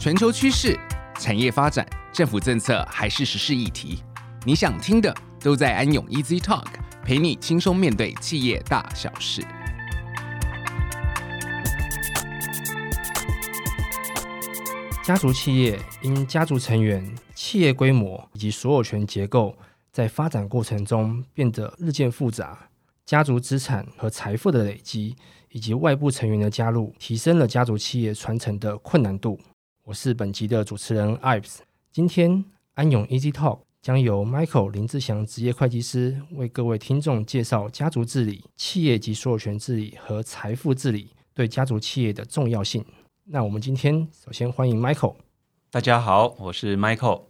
全球趋势、产业发展、政府政策还是时事议题，你想听的都在安永 Easy Talk，陪你轻松面对企业大小事。家族企业因家族成员、企业规模以及所有权结构，在发展过程中变得日渐复杂。家族资产和财富的累积，以及外部成员的加入，提升了家族企业传承的困难度。我是本集的主持人 Ives。今天安永 Easy Talk 将由 Michael 林志祥职业会计师为各位听众介绍家族治理、企业及所有权治理和财富治理对家族企业的重要性。那我们今天首先欢迎 Michael。大家好，我是 Michael。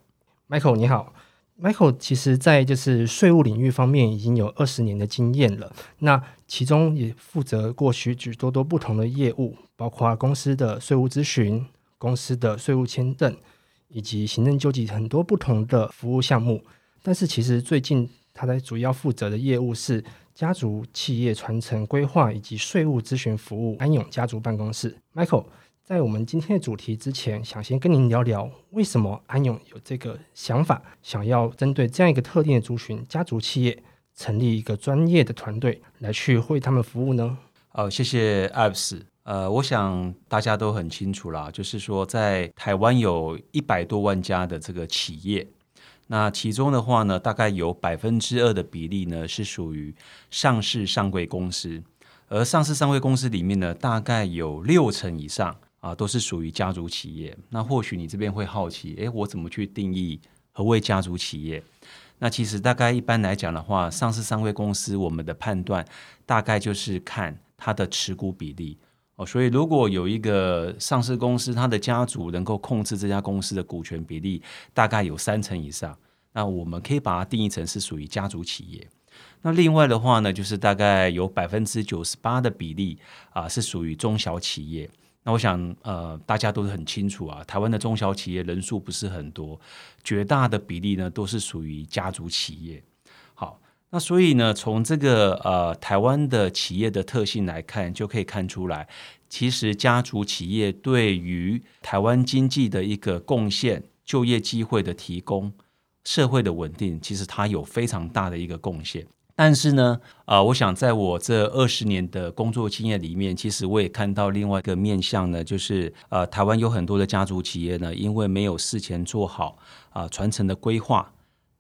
Michael 你好。Michael 其实，在就是税务领域方面已经有二十年的经验了。那其中也负责过许许多多不同的业务，包括公司的税务咨询、公司的税务签证，以及行政救济很多不同的服务项目。但是，其实最近他在主要负责的业务是家族企业传承规划以及税务咨询服务安永家族办公室。Michael。在我们今天的主题之前，想先跟您聊聊，为什么安永有这个想法，想要针对这样一个特定的族群家族企业，成立一个专业的团队来去为他们服务呢？好，谢谢 Ives。呃，我想大家都很清楚啦，就是说在台湾有一百多万家的这个企业，那其中的话呢，大概有百分之二的比例呢是属于上市上柜公司，而上市上柜公司里面呢，大概有六成以上。啊，都是属于家族企业。那或许你这边会好奇，诶，我怎么去定义何谓家族企业？那其实大概一般来讲的话，上市上柜公司我们的判断大概就是看它的持股比例哦。所以如果有一个上市公司，它的家族能够控制这家公司的股权比例大概有三成以上，那我们可以把它定义成是属于家族企业。那另外的话呢，就是大概有百分之九十八的比例啊，是属于中小企业。那我想，呃，大家都是很清楚啊，台湾的中小企业人数不是很多，绝大的比例呢都是属于家族企业。那所以呢，从这个呃台湾的企业的特性来看，就可以看出来，其实家族企业对于台湾经济的一个贡献、就业机会的提供、社会的稳定，其实它有非常大的一个贡献。但是呢，啊、呃，我想在我这二十年的工作经验里面，其实我也看到另外一个面向呢，就是呃，台湾有很多的家族企业呢，因为没有事前做好啊、传承的规划，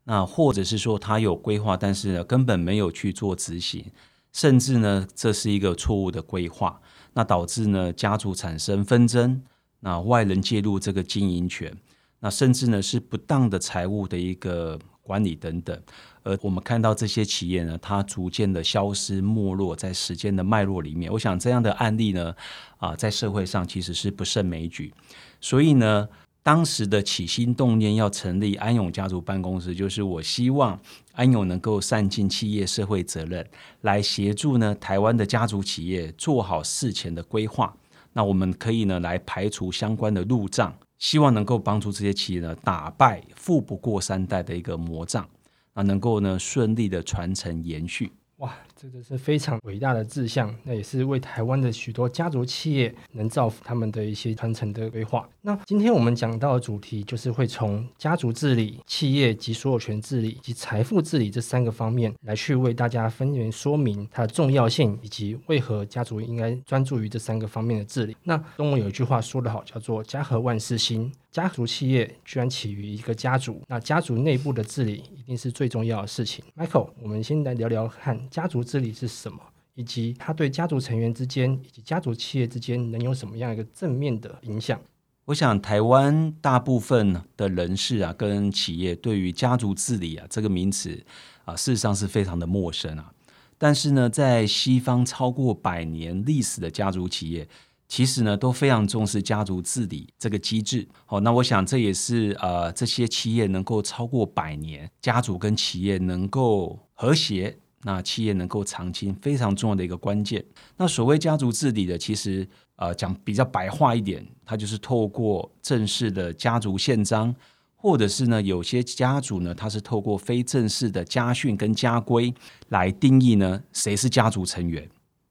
那或者是说他有规划，但是呢根本没有去做执行，甚至呢这是一个错误的规划，那导致呢家族产生纷争，那外人介入这个经营权，那甚至呢是不当的财务的一个管理等等。而我们看到这些企业呢，它逐渐的消失没落在时间的脉络里面。我想这样的案例呢，啊，在社会上其实是不胜枚举。所以呢，当时的起心动念要成立安永家族办公室，就是我希望安永能够善尽企业社会责任，来协助呢台湾的家族企业做好事前的规划。那我们可以呢来排除相关的路障，希望能够帮助这些企业呢打败富不过三代的一个魔障。啊，能够呢顺利的传承延续。哇，这个是非常伟大的志向，那也是为台湾的许多家族企业能造福他们的一些传承的规划。那今天我们讲到的主题，就是会从家族治理、企业及所有权治理及财富治理这三个方面来去为大家分别说明它的重要性，以及为何家族应该专注于这三个方面的治理。那中文有一句话说得好，叫做“家和万事兴”。家族企业居然起于一个家族，那家族内部的治理一定是最重要的事情。Michael，我们先来聊聊看家族治理是什么，以及它对家族成员之间以及家族企业之间能有什么样一个正面的影响。我想台湾大部分的人士啊，跟企业对于家族治理啊这个名词啊，事实上是非常的陌生啊。但是呢，在西方超过百年历史的家族企业。其实呢，都非常重视家族治理这个机制。好，那我想这也是呃，这些企业能够超过百年，家族跟企业能够和谐，那企业能够长青，非常重要的一个关键。那所谓家族治理的，其实呃讲比较白话一点，它就是透过正式的家族宪章，或者是呢，有些家族呢，它是透过非正式的家训跟家规来定义呢，谁是家族成员。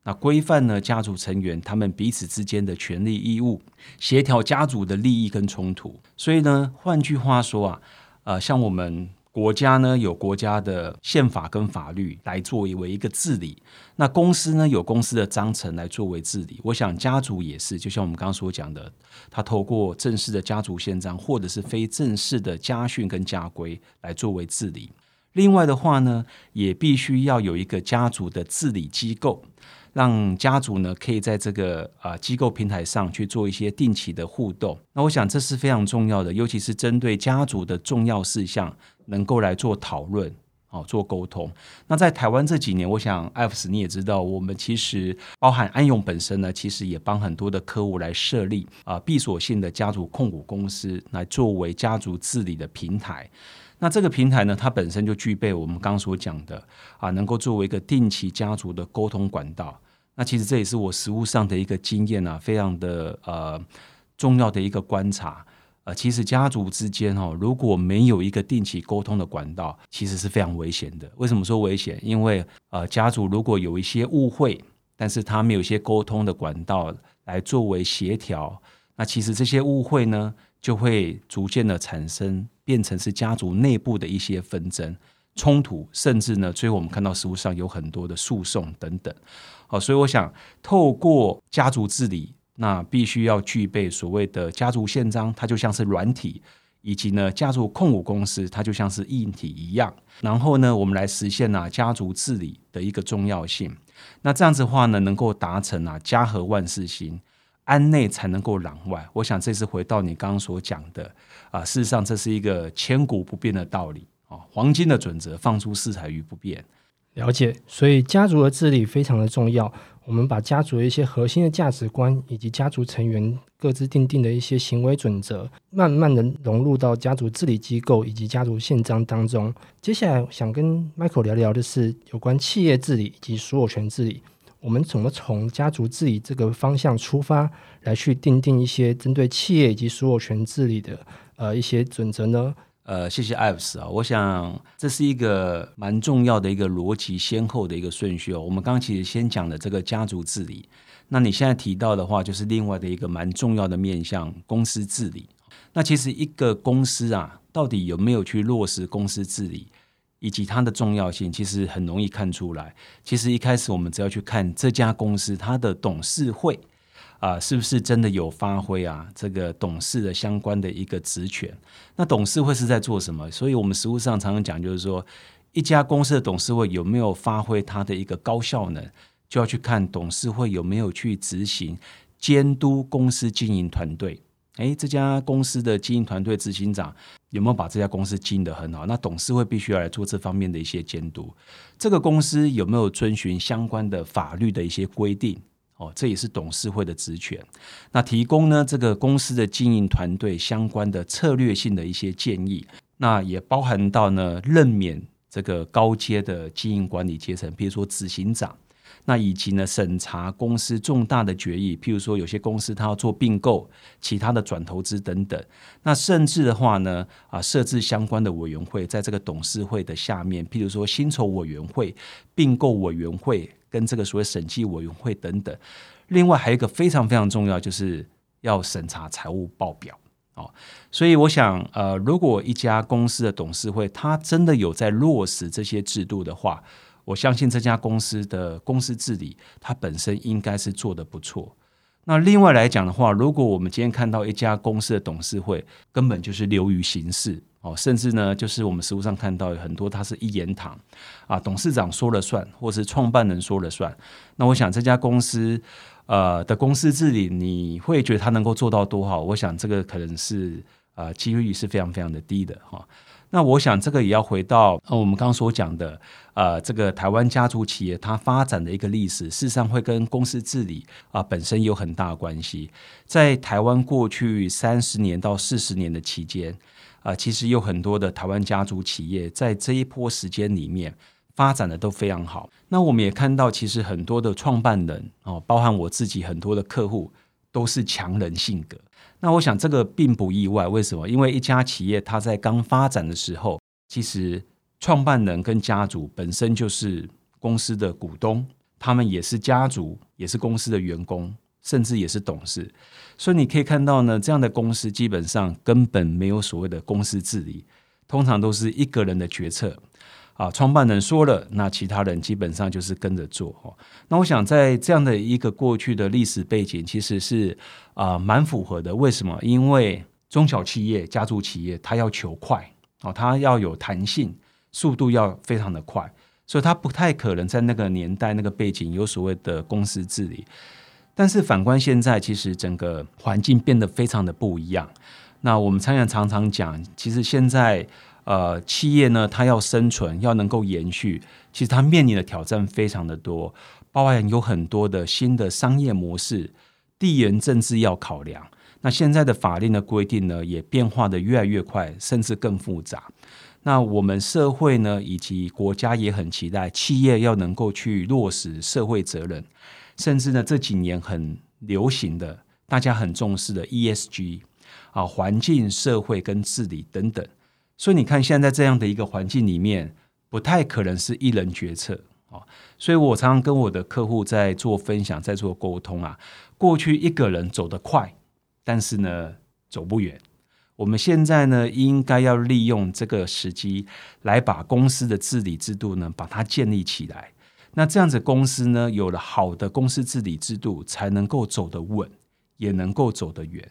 那规范呢家族成员他们彼此之间的权利义务，协调家族的利益跟冲突。所以呢，换句话说啊，呃，像我们。国家呢有国家的宪法跟法律来作为一个治理，那公司呢有公司的章程来作为治理。我想家族也是，就像我们刚刚所讲的，他透过正式的家族宪章，或者是非正式的家训跟家规来作为治理。另外的话呢，也必须要有一个家族的治理机构。让家族呢可以在这个啊、机构平台上去做一些定期的互动，那我想这是非常重要的，尤其是针对家族的重要事项，能够来做讨论，哦，做沟通。那在台湾这几年，我想艾弗斯你也知道，我们其实包含安永本身呢，其实也帮很多的客户来设立啊闭锁性的家族控股公司，来作为家族治理的平台。那这个平台呢，它本身就具备我们刚刚所讲的啊，能够作为一个定期家族的沟通管道。那其实这也是我实务上的一个经验啊，非常的呃重要的一个观察。呃，其实家族之间哦，如果没有一个定期沟通的管道，其实是非常危险的。为什么说危险？因为呃，家族如果有一些误会，但是他没有一些沟通的管道来作为协调，那其实这些误会呢，就会逐渐的产生。变成是家族内部的一些纷争、冲突，甚至呢，最后我们看到实务上有很多的诉讼等等。好，所以我想透过家族治理，那必须要具备所谓的家族宪章，它就像是软体，以及呢家族控股公司，它就像是硬体一样。然后呢，我们来实现啊家族治理的一个重要性。那这样子的话呢，能够达成啊家和万事兴。安内才能够攘外，我想这是回到你刚刚所讲的啊，事实上这是一个千古不变的道理啊，黄金的准则，放诸四海于不变。了解，所以家族的治理非常的重要。我们把家族的一些核心的价值观，以及家族成员各自定定的一些行为准则，慢慢的融入到家族治理机构以及家族宪章当中。接下来想跟 Michael 聊聊的是有关企业治理以及所有权治理。我们怎么从家族治理这个方向出发，来去定定一些针对企业以及所有权治理的呃一些准则呢？呃，谢谢艾弗斯啊，我想这是一个蛮重要的一个逻辑先后的一个顺序哦。我们刚刚其实先讲的这个家族治理，那你现在提到的话，就是另外的一个蛮重要的面向——公司治理。那其实一个公司啊，到底有没有去落实公司治理？以及它的重要性，其实很容易看出来。其实一开始我们只要去看这家公司它的董事会啊、是不是真的有发挥啊这个董事的相关的一个职权？那董事会是在做什么？所以我们实务上常常讲，就是说一家公司的董事会有没有发挥它的一个高效能，就要去看董事会有没有去执行监督公司经营团队。诶，这家公司的经营团队执行长有没有把这家公司经营得很好？那董事会必须要来做这方面的一些监督。这个公司有没有遵循相关的法律的一些规定？哦，这也是董事会的职权。那提供呢这个公司的经营团队相关的策略性的一些建议，那也包含到呢任免这个高阶的经营管理阶层，比如说执行长。那以及呢，审查公司重大的决议，譬如说有些公司它要做并购、其他的转投资等等。那甚至的话呢，啊，设置相关的委员会，在这个董事会的下面，譬如说薪酬委员会、并购委员会跟这个所谓审计委员会等等。另外还有一个非常非常重要，就是要审查财务报表。哦，所以我想，呃，如果一家公司的董事会它真的有在落实这些制度的话，我相信这家公司的公司治理，它本身应该是做得不错。那另外来讲的话，如果我们今天看到一家公司的董事会根本就是流于形式哦，甚至呢，就是我们实务上看到有很多，它是一言堂啊，董事长说了算，或是创办人说了算。那我想这家公司呃的公司治理，你会觉得它能够做到多好？我想这个可能是呃几率是非常非常的低的哈。那我想这个也要回到呃我们刚刚所讲的，呃，这个台湾家族企业它发展的一个历史，事实上会跟公司治理啊本身有很大关系。在台湾过去三十年到四十年的期间，啊，其实有很多的台湾家族企业在这一波时间里面发展的都非常好。那我们也看到，其实很多的创办人哦，包含我自己很多的客户，都是强人性格。那我想这个并不意外，为什么？因为一家企业它在刚发展的时候，其实创办人跟家族本身就是公司的股东，他们也是家族，也是公司的员工，甚至也是董事。所以你可以看到呢，这样的公司基本上根本没有所谓的公司治理，通常都是一个人的决策。啊，创办人说了，那其他人基本上就是跟着做。哦，那我想在这样的一个过去的历史背景，其实是啊蛮符合的。为什么？因为中小企业、家族企业，它要求快，哦，它要有弹性，速度要非常的快，所以它不太可能在那个年代、那个背景有所谓的公司治理。但是反观现在，其实整个环境变得非常的不一样。那我们常常常常讲，其实现在。呃，企业呢，它要生存，要能够延续，其实它面临的挑战非常的多，包含有很多的新的商业模式、地缘政治要考量。那现在的法令的规定呢，也变化的越来越快，甚至更复杂。那我们社会呢，以及国家也很期待企业要能够去落实社会责任，甚至呢，这几年很流行的，大家很重视的 ESG 啊，环境、社会跟治理等等。所以你看，现在这样的一个环境里面，不太可能是一人决策啊。所以我常常跟我的客户在做分享，在做沟通啊。过去一个人走得快，但是呢，走不远。我们现在呢，应该要利用这个时机，来把公司的治理制度呢，把它建立起来。那这样子，公司呢，有了好的公司治理制度，才能够走得稳，也能够走得远。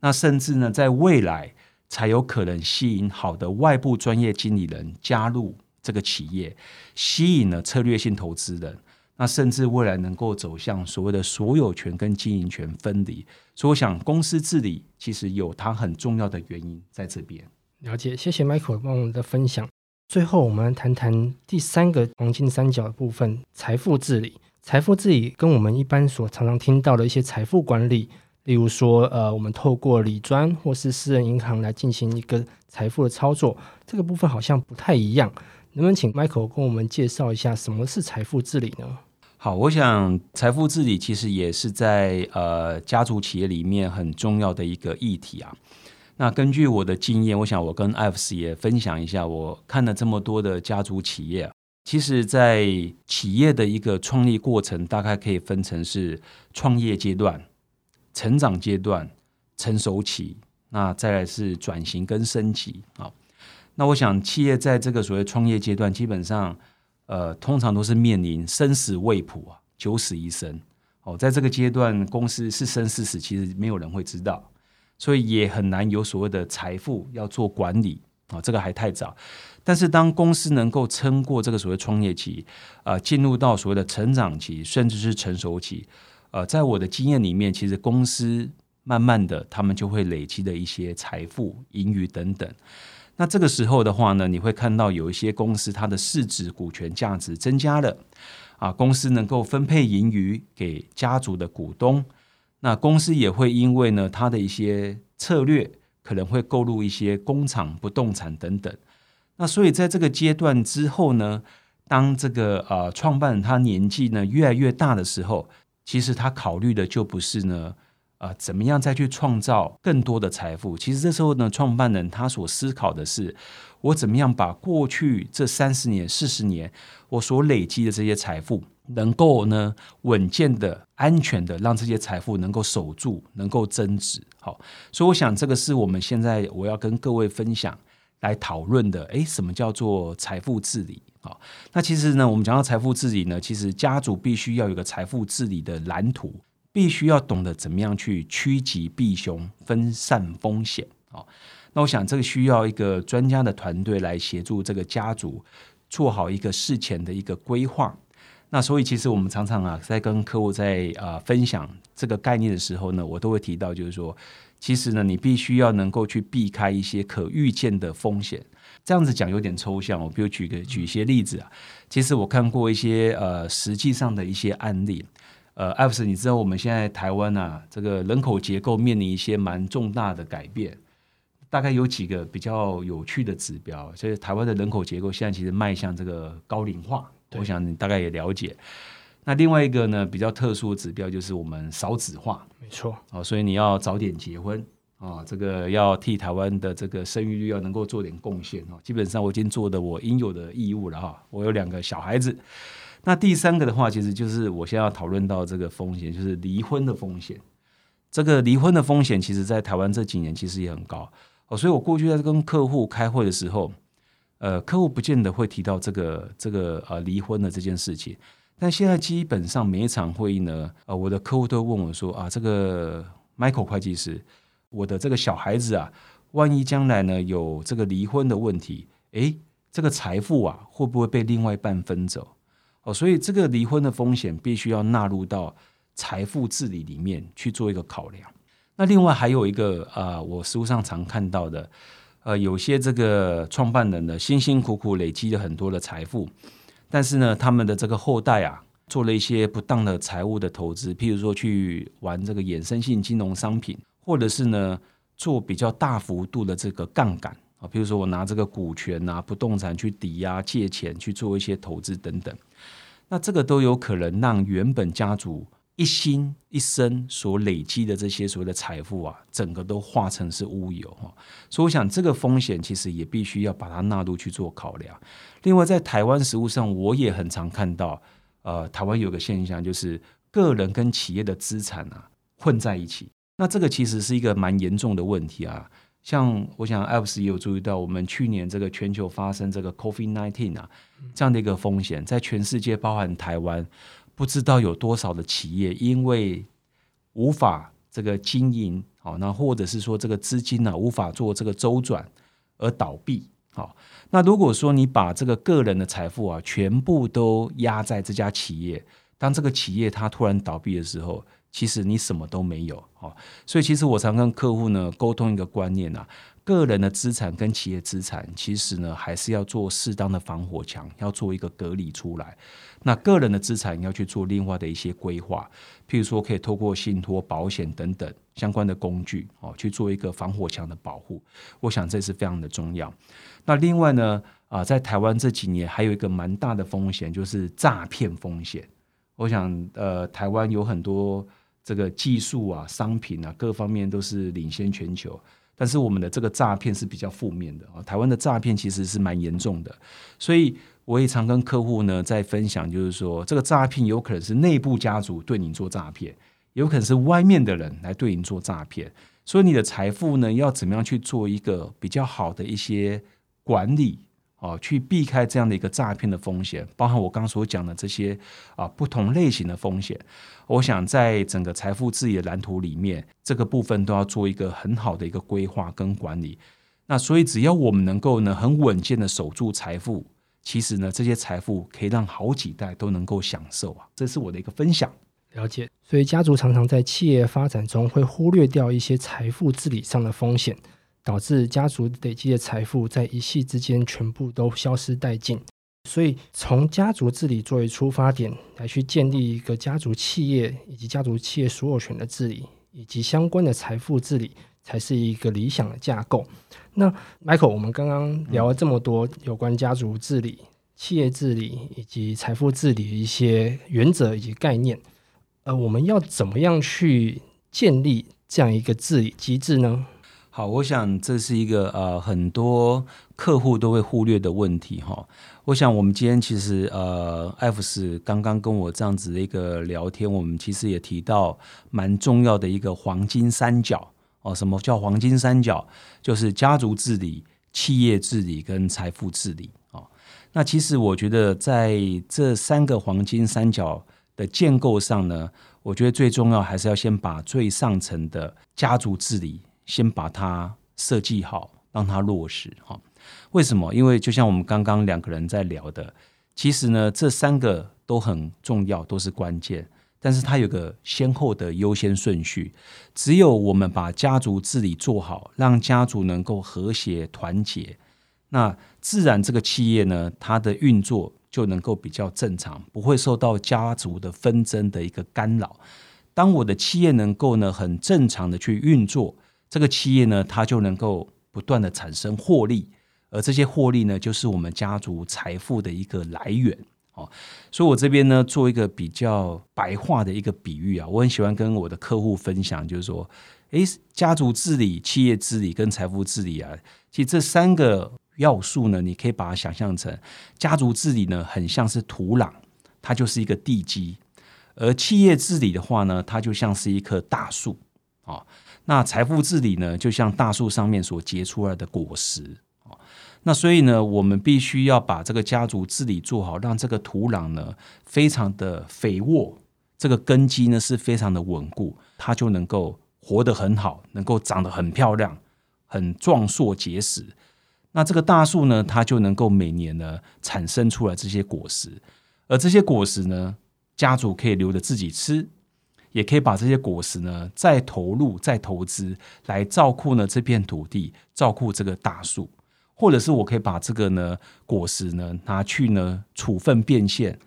那甚至呢，在未来。才有可能吸引好的外部专业经理人加入这个企业，吸引了策略性投资人，那甚至未来能够走向所谓的所有权跟经营权分离。所以，我想公司治理其实有它很重要的原因在这边。了解，谢谢 Michael 帮我们的分享。最后，我们谈谈第三个黄金三角的部分——财富治理。财富治理跟我们一般所常常听到的一些财富管理。例如说，呃，我们透过理专或是私人银行来进行一个财富的操作，这个部分好像不太一样。能不能请 Michael 跟我们介绍一下什么是财富治理呢？好，我想财富治理其实也是在呃家族企业里面很重要的一个议题啊。那根据我的经验，我想我跟 Ives 也分享一下，我看了这么多的家族企业，其实，在企业的一个创立过程，大概可以分成是创业阶段。成长阶段、成熟期，那再来是转型跟升级啊。那我想，企业在这个所谓创业阶段，基本上，呃，通常都是面临生死未卜啊，九死一生。哦，在这个阶段，公司是生是死，其实没有人会知道，所以也很难有所谓的财富要做管理啊，这个还太早。但是，当公司能够撑过这个所谓创业期，呃，进入到所谓的成长期，甚至是成熟期。呃，在我的经验里面，其实公司慢慢的，他们就会累积的一些财富、盈余等等。那这个时候的话呢，你会看到有一些公司，它的市值、股权价值增加了，啊，公司能够分配盈余给家族的股东。那公司也会因为呢，它的一些策略，可能会购入一些工厂、不动产等等。那所以在这个阶段之后呢，当这个呃创办人他年纪呢越来越大的时候，其实他考虑的就不是呢，呃，怎么样再去创造更多的财富？其实这时候呢，创办人他所思考的是，我怎么样把过去这三十年、四十年我所累积的这些财富，能够呢稳健的、安全的让这些财富能够守住，能够增值。好，所以我想这个是我们现在我要跟各位分享来讨论的。诶，什么叫做财富治理？好，那其实呢，我们讲到财富治理呢，其实家族必须要有个财富治理的蓝图，必须要懂得怎么样去趋吉避凶、分散风险。好，那我想这个需要一个专家的团队来协助这个家族做好一个事前的一个规划。那所以其实我们常常啊，在跟客户在啊分享这个概念的时候呢，我都会提到，就是说，其实呢，你必须要能够去避开一些可预见的风险。这样子讲有点抽象，我比如举个举一些例子啊。其实我看过一些呃实际上的一些案例，呃，艾弗森，你知道我们现在台湾啊，这个人口结构面临一些蛮重大的改变，大概有几个比较有趣的指标。所以台湾的人口结构现在其实迈向这个高龄化，我想你大概也了解。那另外一个呢，比较特殊的指标就是我们少子化，没错哦，所以你要早点结婚。啊、这个要替台湾的这个生育率要能够做点贡献哦。基本上我已经做的我应有的义务了哈。我有两个小孩子，那第三个的话，其实就是我现在要讨论到这个风险，就是离婚的风险。这个离婚的风险，其实在台湾这几年其实也很高哦。所以我过去在跟客户开会的时候，呃，客户不见得会提到这个这个呃离婚的这件事情。但现在基本上每一场会议呢，呃，我的客户都问我说啊，这个 Michael 会计师，我的这个小孩子啊，万一将来呢有这个离婚的问题，诶，这个财富啊会不会被另外一半分走？哦，所以这个离婚的风险必须要纳入到财富治理里面去做一个考量。那另外还有一个啊、我实务上常看到的，呃，有些这个创办人呢，辛辛苦苦累积了很多的财富，但是呢，他们的这个后代啊，做了一些不当的财务的投资，譬如说去玩这个衍生性金融商品，或者是呢做比较大幅度的这个杠杆啊，譬如说我拿这个股权啊、不动产去抵押借钱去做一些投资等等。那这个都有可能让原本家族一心一生所累积的这些所谓的财富啊，整个都化成是乌有哈。所以我想这个风险其实也必须要把它纳入去做考量。另外，在台湾实务上，我也很常看到，呃，台湾有个现象就是个人跟企业的资产啊混在一起。那这个其实是一个蛮严重的问题啊。像我想，Alps 也有注意到，我们去年这个全球发生这个 COVID-19 啊，这样的一个风险，在全世界，包含台湾，不知道有多少的企业因为无法这个经营，好，那或者是说这个资金呢无法做这个周转而倒闭，好，那如果说你把这个个人的财富啊全部都压在这家企业，当这个企业它突然倒闭的时候。其实你什么都没有，所以其实我常跟客户呢沟通一个观念啊，个人的资产跟企业资产，其实呢还是要做适当的防火墙，要做一个隔离出来。那个人的资产要去做另外的一些规划，譬如说可以透过信托、保险等等相关的工具哦，去做一个防火墙的保护。我想这是非常的重要。那另外呢，啊，在台湾这几年还有一个蛮大的风险，就是诈骗风险。我想，呃，台湾有很多。这个技术啊、商品啊，各方面都是领先全球，但是我们的这个诈骗是比较负面的啊。台湾的诈骗其实是蛮严重的，所以我也常跟客户呢在分享，就是说这个诈骗有可能是内部家族对你做诈骗，有可能是外面的人来对你做诈骗，所以你的财富呢要怎么样去做一个比较好的一些管理。哦，去避开这样的一个诈骗的风险，包含我刚刚所讲的这些啊不同类型的风险。我想在整个财富治理的蓝图里面，这个部分都要做一个很好的一个规划跟管理。那所以只要我们能够呢很稳健的守住财富，其实呢这些财富可以让好几代都能够享受啊。这是我的一个分享。了解。所以家族常常在企业发展中会忽略掉一些财富治理上的风险。导致家族累积的财富在一夕之间全部都消失殆尽，所以从家族治理作为出发点来去建立一个家族企业以及家族企业所有权的治理以及相关的财富治理，才是一个理想的架构。那 Michael，我们刚刚聊了这么多有关家族治理、企业治理以及财富治理的一些原则以及概念，呃，我们要怎么样去建立这样一个治理机制呢？好，我想这是一个呃很多客户都会忽略的问题哈。我想我们今天其实呃，艾弗斯刚刚跟我这样子的一个聊天，我们其实也提到蛮重要的一个黄金三角哦。什么叫黄金三角？就是家族治理、企业治理跟财富治理哦。那其实我觉得在这三个黄金三角的建构上呢，我觉得最重要还是要先把最上层的家族治理。先把它设计好，让它落实哈。为什么？因为就像我们刚刚两个人在聊的，其实呢，这三个都很重要，都是关键。但是它有个先后的优先顺序。只有我们把家族治理做好，让家族能够和谐团结，那自然这个企业呢，它的运作就能够比较正常，不会受到家族的纷争的一个干扰。当我的企业能够呢，很正常的去运作。这个企业呢，它就能够不断的产生获利，而这些获利呢，就是我们家族财富的一个来源。哦，所以我这边呢，做一个比较白话的一个比喻啊，我很喜欢跟我的客户分享，就是说，诶，家族治理、企业治理跟财富治理啊，其实这三个要素呢，你可以把它想象成，家族治理呢，很像是土壤，它就是一个地基；而企业治理的话呢，它就像是一棵大树啊。那财富治理呢，就像大树上面所结出来的果实啊。那所以呢，我们必须要把这个家族治理做好，让这个土壤呢非常的肥沃，这个根基呢是非常的稳固，它就能够活得很好，能够长得很漂亮，很壮硕结实。那这个大树呢，它就能够每年呢产生出来这些果实，而这些果实呢，家族可以留着自己吃，也可以把这些果实呢再投入、再投资来照顾呢这片土地，照顾这个大树，或者是我可以把这个呢果实呢拿去呢处分变现，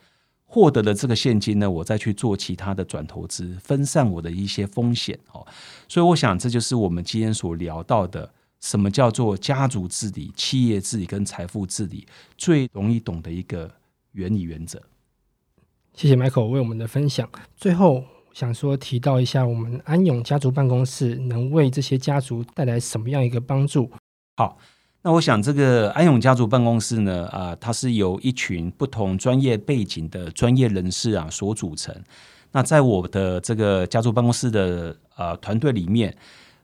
获得了这个现金呢，我再去做其他的转投资，分散我的一些风险哦。所以我想这就是我们今天所聊到的。什么叫做家族治理、企业治理跟财富治理最容易懂的一个原理原则？谢谢 Michael 为我们的分享。最后想说提到一下，我们安永家族办公室能为这些家族带来什么样一个帮助？好，那我想这个安永家族办公室呢，啊、它是由一群不同专业背景的专业人士啊所组成。那在我的这个家族办公室的呃团队里面。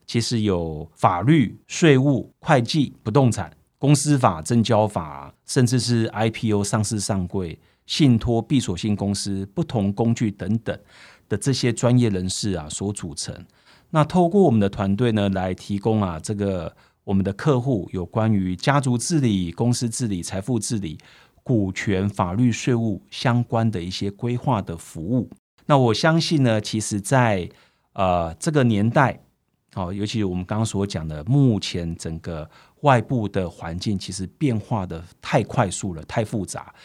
其实有法律、税务、会计、不动产、公司法、证交法，甚至是 IPO 上市上柜、信托、闭锁性公司、不同工具等等的这些专业人士啊所组成。那透过我们的团队呢，来提供啊这个我们的客户有关于家族治理、公司治理、财富治理、股权、法律、税务相关的一些规划的服务。那我相信呢，其实在呃这个年代。好，尤其我们刚刚所讲的，目前整个外部的环境其实变化的太快速了，太复杂。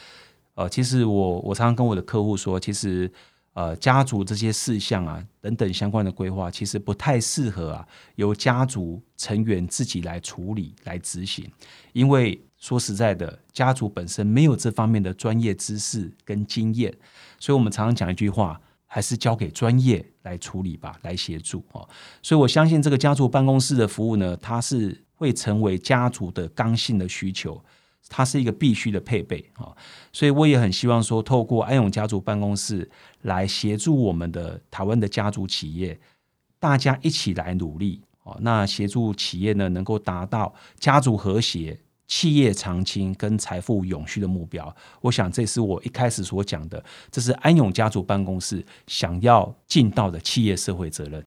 呃，其实我我常常跟我的客户说，其实呃家族这些事项啊等等相关的规划，其实不太适合啊由家族成员自己来处理来执行，因为说实在的，家族本身没有这方面的专业知识跟经验，所以我们常常讲一句话。还是交给专业来处理吧，来协助哦。所以我相信这个家族办公室的服务呢，它是会成为家族的刚性的需求，它是一个必须的配备啊。所以我也很希望说，透过安永家族办公室来协助我们的台湾的家族企业，大家一起来努力啊。那协助企业呢，能够达到家族和谐。企业长青跟财富永续的目标，我想这是我一开始所讲的，这是安永家族办公室想要尽到的企业社会责任。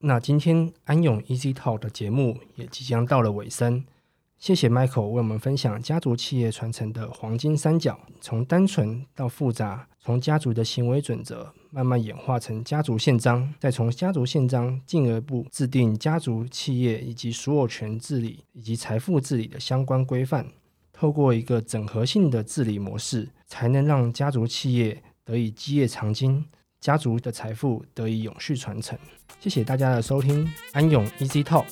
那今天安永 Easy Talk 的节目也即将到了尾声，谢谢 Michael 为我们分享家族企业传承的黄金三角，从单纯到复杂，从家族的行为准则。慢慢演化成家族宪章，再从家族宪章进一步制定家族企业以及所有权治理以及财富治理的相关规范。透过一个整合性的治理模式，才能让家族企业得以基业长青，家族的财富得以永续传承。谢谢大家的收听，安永 Easy Talk，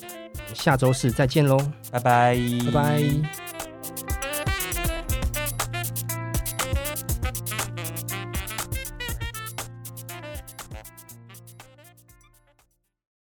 下周四再见喽，拜拜，拜拜。